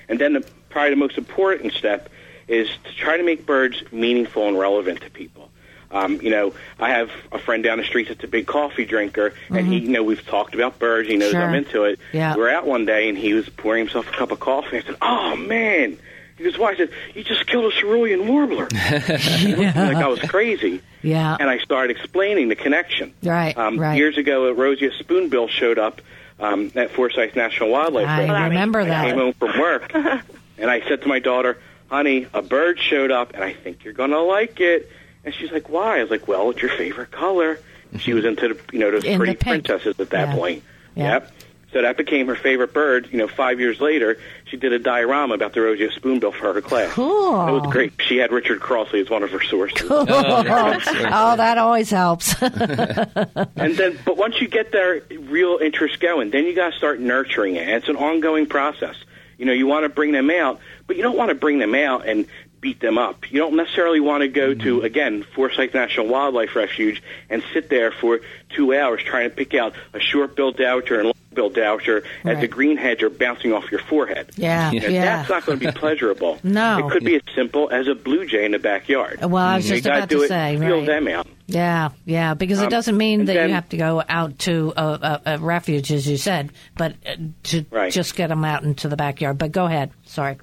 And then the, probably the most important step is to try to make birds meaningful and relevant to people. Um, you know, I have a friend down the street that's a big coffee drinker, and he, you know, we've talked about birds. He knows Mm-hmm. Sure. I'm into it. Yeah. We were out one day, and he was pouring himself a cup of coffee. I said, "Oh man." He goes, "Why?" I said, "You just killed a cerulean warbler." He looked at me like I was crazy. Yeah. And I started explaining the connection. Right, Um, right. Years ago, a roseate spoonbill showed up um, at Forsythe National Wildlife I Refuge. remember I that. came home from work, and I said to my daughter, "Honey, a bird showed up, and I think you're gonna like it." And she's like, "Why?" I was like, "Well, it's your favorite color." She was into the, you know, those In pretty pink. princesses at that Yeah. point. Yeah. Yep. So that became her favorite bird. You know, five years later, she did a diorama about the roseate spoonbill for her class. Cool. It was great. She had Richard Crossley as one of her sources. Oh, oh, that always helps. and then, but once you get their real interest going, then you got to start nurturing it. And it's an ongoing process. You know, you want to bring them out, but you don't want to bring them out and beat them up. You don't necessarily want to go to again Forsythe National Wildlife Refuge and sit there for two hours trying to pick out a short-billed dowitcher and long-billed dowitcher as the Right. green heads are bouncing off your forehead. Yeah, You yeah. That's not going to be pleasurable. No. It could be as simple as a blue jay in the backyard. Well, I was You just gotta about do to it, say, feel right. them out. Yeah, yeah, because it Um, doesn't mean and that then- you have to go out to a, a, a refuge, as you said, but uh, to Right. just get them out into the backyard. But go ahead. Sorry.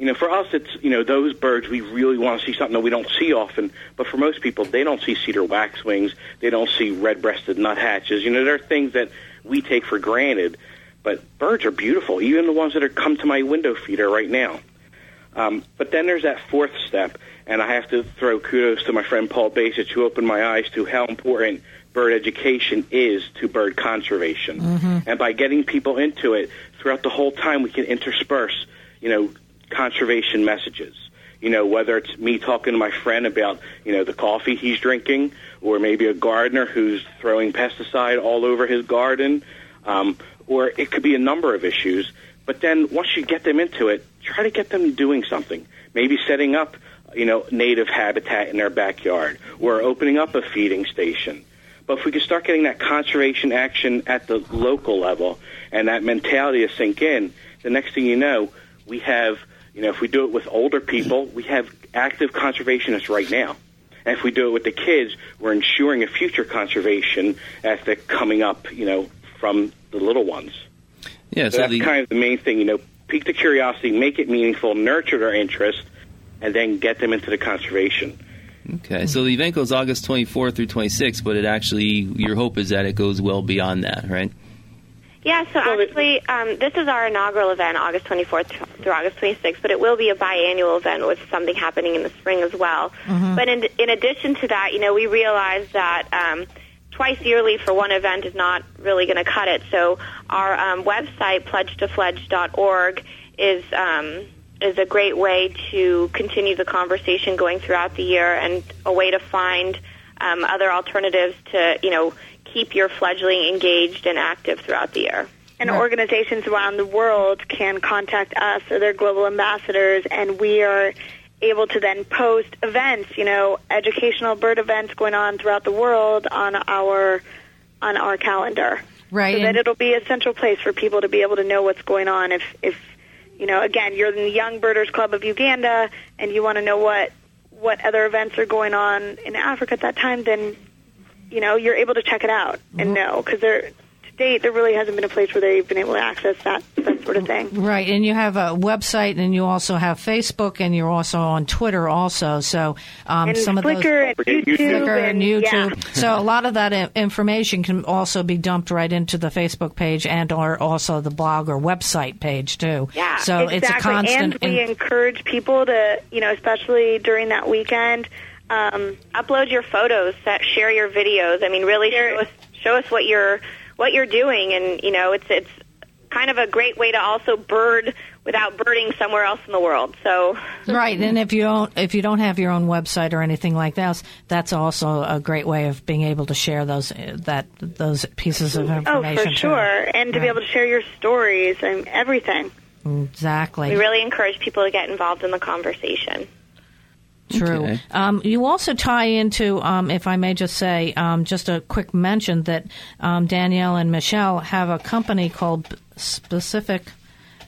You know, for us, it's you know those birds. We really want to see something that we don't see often. But for most people, they don't see cedar waxwings. They don't see red-breasted nuthatches. You know, there are things that we take for granted. But birds are beautiful, even the ones that are come to my window feeder right now. Um, but then there's that fourth step, and I have to throw kudos to my friend Paul Basich, who opened my eyes to how important bird education is to bird conservation. And by getting people into it throughout the whole time, we can intersperse, you know, conservation messages. You know, whether it's me talking to my friend about, you know, the coffee he's drinking, or maybe a gardener who's throwing pesticide all over his garden, um, or it could be a number of issues. But then once you get them into it, try to get them doing something. Maybe setting up, you know, native habitat in their backyard, or opening up a feeding station. But if we could start getting that conservation action at the local level and that mentality to sink in, the next thing you know, we have, you know, if we do it with older people, we have active conservationists right now. And if we do it with the kids, we're ensuring a future conservation ethic coming up, you know, from the little ones. Yeah, So so that's the, kind of the main thing, you know, pique the curiosity, make it meaningful, nurture their interest, and then get them into the conservation. okay, so the event goes August 24th through 26th, but it actually your hope is that it goes well beyond that, right? Yeah, so actually, um, this is our inaugural event, August 24th through August 26th, but it will be a biannual event with something happening in the spring as well. But in, in addition to that, you know, we realized that um, twice yearly for one event is not really going to cut it. So our um, website, pledgetofledge.org, is um, is a great way to continue the conversation going throughout the year and a way to find um, other alternatives to, you know, keep your fledgling engaged and active throughout the year. And organizations around the world can contact us or their global ambassadors, and we are able to then post events, you know, educational bird events going on throughout the world on our on our calendar. Right. So that it'll be a central place for people to be able to know what's going on. If if you know, again, you're in the Young Birders Club of Uganda, and you want to know what what other events are going on in Africa at that time, then you know you're able to check it out and know because there to date there really hasn't been a place where they've been able to access that that sort of thing. Right, and you have a website, and you also have Facebook, and you're also on Twitter, also. So um, And some of those Flickr and YouTube, YouTube. Flickr and yeah. YouTube. So a lot of that information can also be dumped right into the Facebook page and or also the blog or website page too. Yeah, So exactly. it's a constant. And we encourage people to, you know, especially during that weekend. Um, Upload your photos, set, share your videos. I mean, really show us, show us what you're what you're doing, and you know, it's it's kind of a great way to also bird without birding somewhere else in the world. So Right, and if you don't if you don't have your own website or anything like that, that's also a great way of being able to share those uh, that those pieces of information. oh, for too. sure, and to be able to share your stories and everything. Exactly. we really encourage people to get involved in the conversation. True. Okay. Um, you also tie into, um, if I may just say, um, just a quick mention that um, Danielle and Michelle have a company called Pacific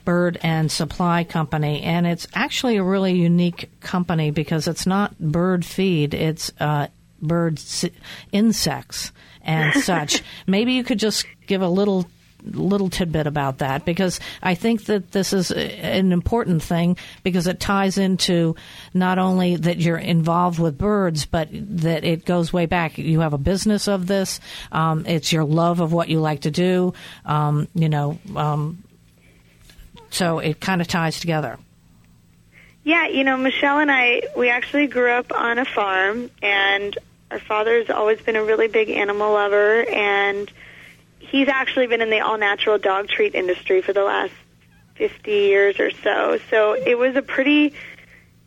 Bird and Supply Company, and it's actually a really unique company because it's not bird feed; it's uh, bird s- insects and such. Maybe you could just give a little little tidbit about that because I think that this is an important thing because it ties into not only that you're involved with birds, but that it goes way back. You have a business of this. Um, it's your love of what you like to do. Um, you know, um, so it kind of ties together. Yeah, you know, Michelle and I, we actually grew up on a farm, and our father's always been a really big animal lover, and he's actually been in the all natural dog treat industry for the last 50 years or so. So it was a pretty,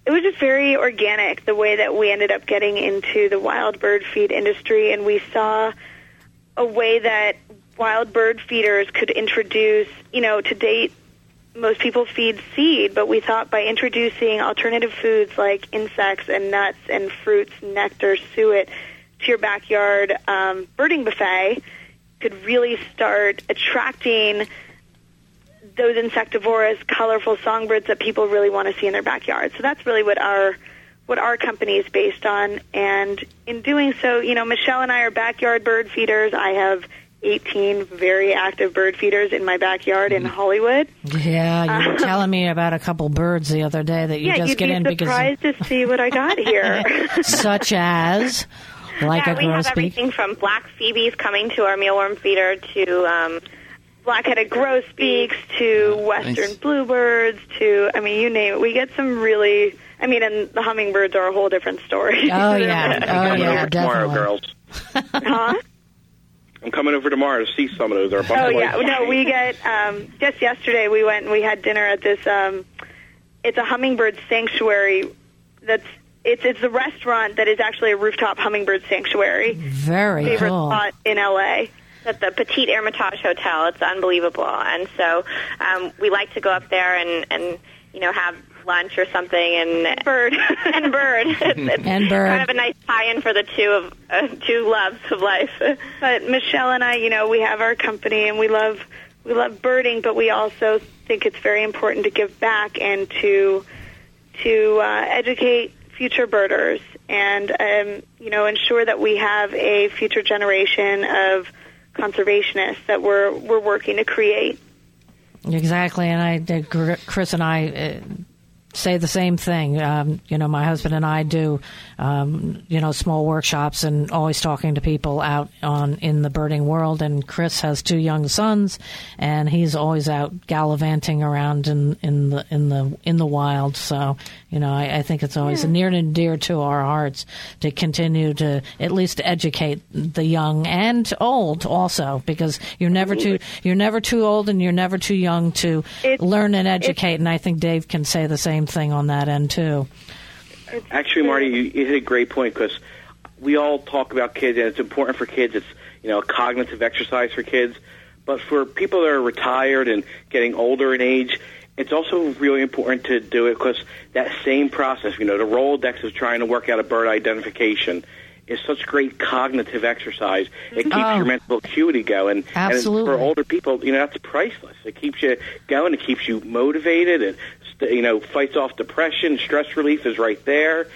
it was just very organic the way that we ended up getting into the wild bird feed industry, and we saw a way that wild bird feeders could introduce, you know, to date, most people feed seed, but we thought by introducing alternative foods like insects and nuts and fruits, nectar, suet to your backyard um, birding buffet could really start attracting those insectivorous, colorful songbirds that people really want to see in their backyard. So that's really what our what our company is based on. And in doing so, you know, Michelle and I are backyard bird feeders. I have 18 very active bird feeders in my backyard in mm. Hollywood. Yeah, you were telling me about a couple birds the other day that you yeah, just get be in because I'm surprised to see what I got here. such as like yeah, a we have grosbeak. everything from black phoebes coming to our mealworm feeder to um, Black-headed grosbeaks to western Nice. bluebirds to I mean you name it. We get some really I mean and the hummingbirds are a whole different story. Oh yeah, oh Coming yeah, over tomorrow, girls. huh? I'm coming over tomorrow to see some of those. Our Oh buffalo yeah, no, we get um, just yesterday we went and we had dinner at this. Um, it's a hummingbird sanctuary. That's it's it's a restaurant that is actually a rooftop hummingbird sanctuary. Very Favorite cool. spot in LA. at the Petit Ermitage Hotel. It's unbelievable, and so um, we like to go up there and and you know have lunch or something and bird and bird it's, it's And bird. kind of a nice tie-in for the two of uh, two loves of life. But Michelle and I, you know, we have our company and we love we love birding, but we also think it's very important to give back and to to uh, educate future birders and um, you know ensure that we have a future generation of conservationists that we're we're working to create. Exactly, and I, Chris and I uh, say the same thing. Um, you know, my husband and I do, um, you know, small workshops and always talking to people out on in the birding world. And Chris has two young sons, and he's always out gallivanting around in, in the in the in the wild. So, you know, I, I think it's always near and dear to our hearts to continue to at least educate the young and old also, because you're never too you're never too old and you're never too young to learn and educate. And I think Dave can say the same thing on that end too. Actually, Marty, you, you hit a great point because we all talk about kids, and it's important for kids. It's you know a cognitive exercise for kids, but for people that are retired and getting older in age, it's also really important to do it because that same process, you know, the Rolodex of trying to work out a bird identification is such great cognitive exercise. It keeps Oh. your mental acuity going. Absolutely. And for older people, you know, that's priceless. It keeps you going. It keeps you motivated. It, you know, fights off depression. Stress relief is right there.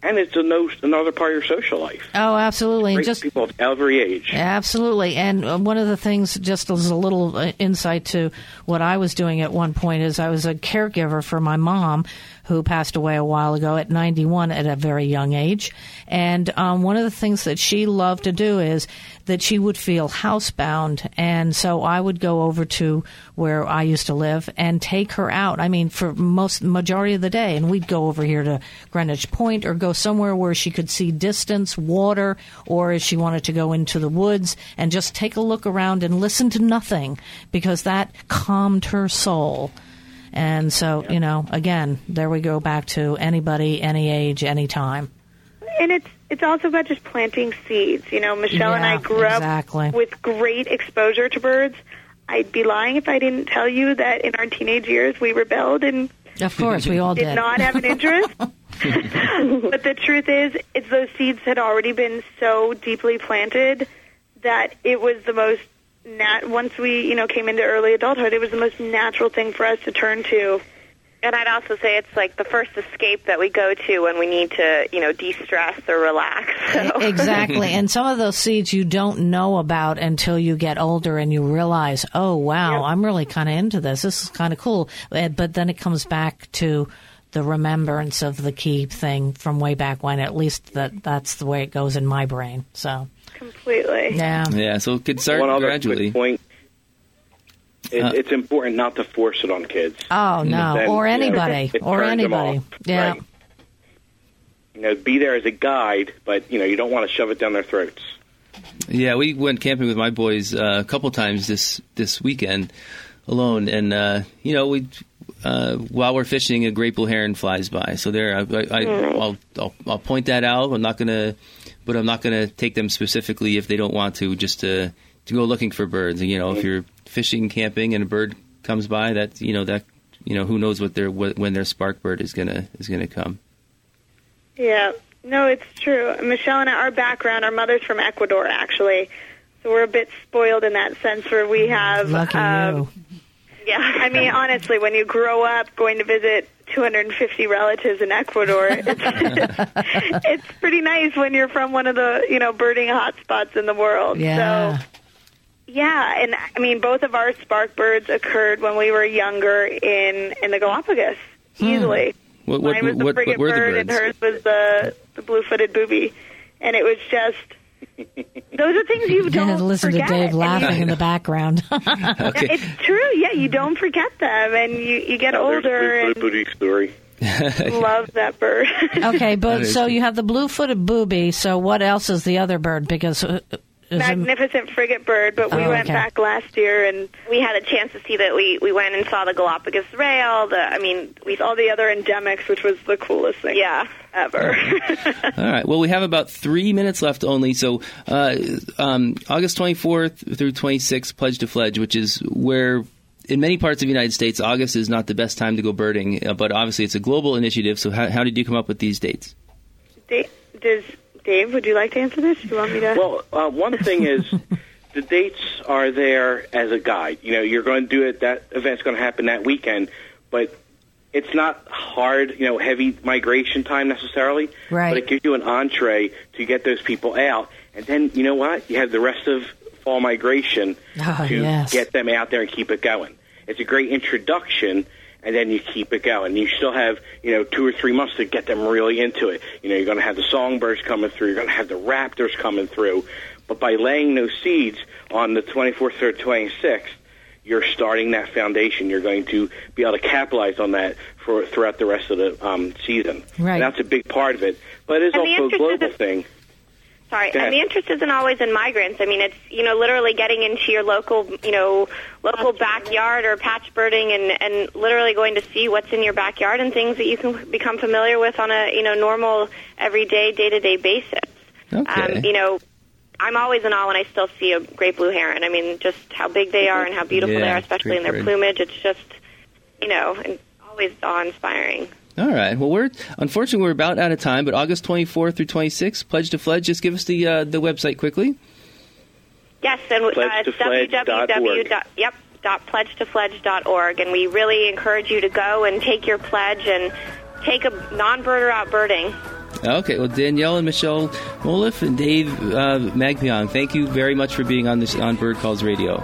And it's a no, another part of your social life. Oh, absolutely. Great just people of every age. Absolutely. And uh, one of the things, just as a little uh, insight to what I was doing at one point, is I was a caregiver for my mom who passed away a while ago at 91 at a very young age. And um, one of the things that she loved to do is that she would feel housebound. And so I would go over to where I used to live and take her out. I mean, for most majority of the day. And we'd go over here to Greenwich Point or go somewhere where she could see distance, water, or if she wanted to go into the woods and just take a look around and listen to nothing because that calmed her soul. And so, you know, again, there we go back to anybody, any age, any time. And it's it's also about just planting seeds. You know, Michelle and I grew exactly. up with great exposure to birds. I'd be lying if I didn't tell you that in our teenage years we rebelled and Of course, we all did did. not have an interest. but the truth is, it's those seeds had already been so deeply planted that it was the most nat. Once we, you know, came into early adulthood, it was the most natural thing for us to turn to. And I'd also say it's like the first escape that we go to when we need to, you know, de-stress or relax. So. exactly. And some of those seeds you don't know about until you get older and you realize, oh, wow, I'm really kind of into this. This is kind of cool. Uh, But then it comes back to the remembrance of the key thing from way back when. At least that that's the way it goes in my brain. So, Completely. yeah. Yeah, so it could start One other gradually. quick point. It, Uh, it's important not to force it on kids. Oh, no. Then, or you know, anybody. or anybody. off. Yeah. Right. You know, be there as a guide, but you know, you don't want to shove it down their throats. Yeah, we went camping with my boys uh, a couple times this this weekend alone, and uh, you know we. Uh, while we're fishing, a great blue heron flies by. So there, I, I, I'll, I'll, I'll point that out. I'm not gonna, but I'm not gonna take them specifically if they don't want to, just to to go looking for birds. And, you know, if you're fishing, camping, and a bird comes by, that you know that you know who knows what their what, when their spark bird is gonna is gonna come. Yeah, no, it's true. Michelle and I, our background, our mother's from Ecuador, actually, so we're a bit spoiled in that sense. Where we have, Lucky um, you. yeah, I mean, honestly, when you grow up going to visit 250 relatives in Ecuador, it's, it's pretty nice when you're from one of the you know birding hotspots in the world. Yeah. So. Yeah, and I mean, both of our spark birds occurred when we were younger in in the Galapagos, hmm. easily. What what Mine was the what, frigate what were the bird, and hers was the the blue-footed booby, and it was just those are things you don't Listen forget. to Dave and you- laughing in the background. Okay. It's true, yeah. You don't forget them, and you you get Oh, there's older Blue and Booty story. love that bird. okay, but so you have the blue-footed booby. So what else is the other bird? Because uh, Is it- magnificent frigate bird, but we Oh, went okay. back last year and We had a chance to see that. We we went and saw the Galapagos rail. The I mean, we saw all the other endemics, which was the coolest thing yeah. ever. All right. Well, we have about three minutes left only. So, uh, um, August 24th through 26th, Pledge to Fledge, which is where. In many parts of the United States, August is not the best time to go birding, uh, but obviously it's a global initiative. So, how, how did you come up with these dates? Does Dave? Would you like to answer this? Do you want me to? Well, uh, one thing is the dates are there as a guide. You know, you're going to do it. That event's going to happen that weekend, but it's not hard. You know, heavy migration time necessarily. Right. But it gives you an entree to get those people out, and then you know what? You have the rest of fall migration Ah, to yes. get them out there and keep it going. It's a great introduction. And then you keep it going. You still have, you know, two or three months to get them really into it. You know, you're going to have the songbirds coming through. You're going to have the raptors coming through. But by laying those seeds on the 24th or 26th, you're starting that foundation. You're going to be able to capitalize on that for throughout the rest of the um, season. Right. And that's a big part of it. But it's also a global is- thing. Sorry, and the interest isn't always in migrants. I mean, it's you know literally getting into your local you know local backyard or patch birding and and literally going to see what's in your backyard and things that you can become familiar with on a you know normal everyday day to day basis. Okay. Um, you know, I'm always in awe when I still see a great blue heron. I mean, just how big they are and how beautiful Yeah, they are, especially in their plumage. It's just you know, always awe inspiring. All right. Well, we're unfortunately we're about out of time, but August 24th through 26th, Pledge to Fledge. Just give us the uh, the website quickly. Yes, and uh, it's Pledgetofledge.org. www. dot- Yep, dot pledgetofledge.org, and we really encourage you to go and take your pledge and take a non-birder out birding. Okay. Well, Danielle and Michelle Mohilef and Dave uh, Magpiong, thank you very much for being on this on Bird Calls Radio.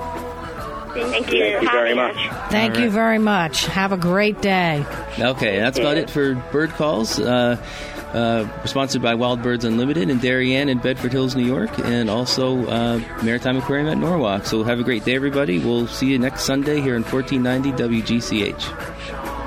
Thank you. Thank you very much. us. Thank you very much. Have a great day. Okay, that's about it for Bird Calls. Uh, uh, sponsored by Wild Birds Unlimited in Darien and Bedford Hills, New York, and also uh, Maritime Aquarium at Norwalk. So have a great day, everybody. We'll see you next Sunday here in 1490 WGCH.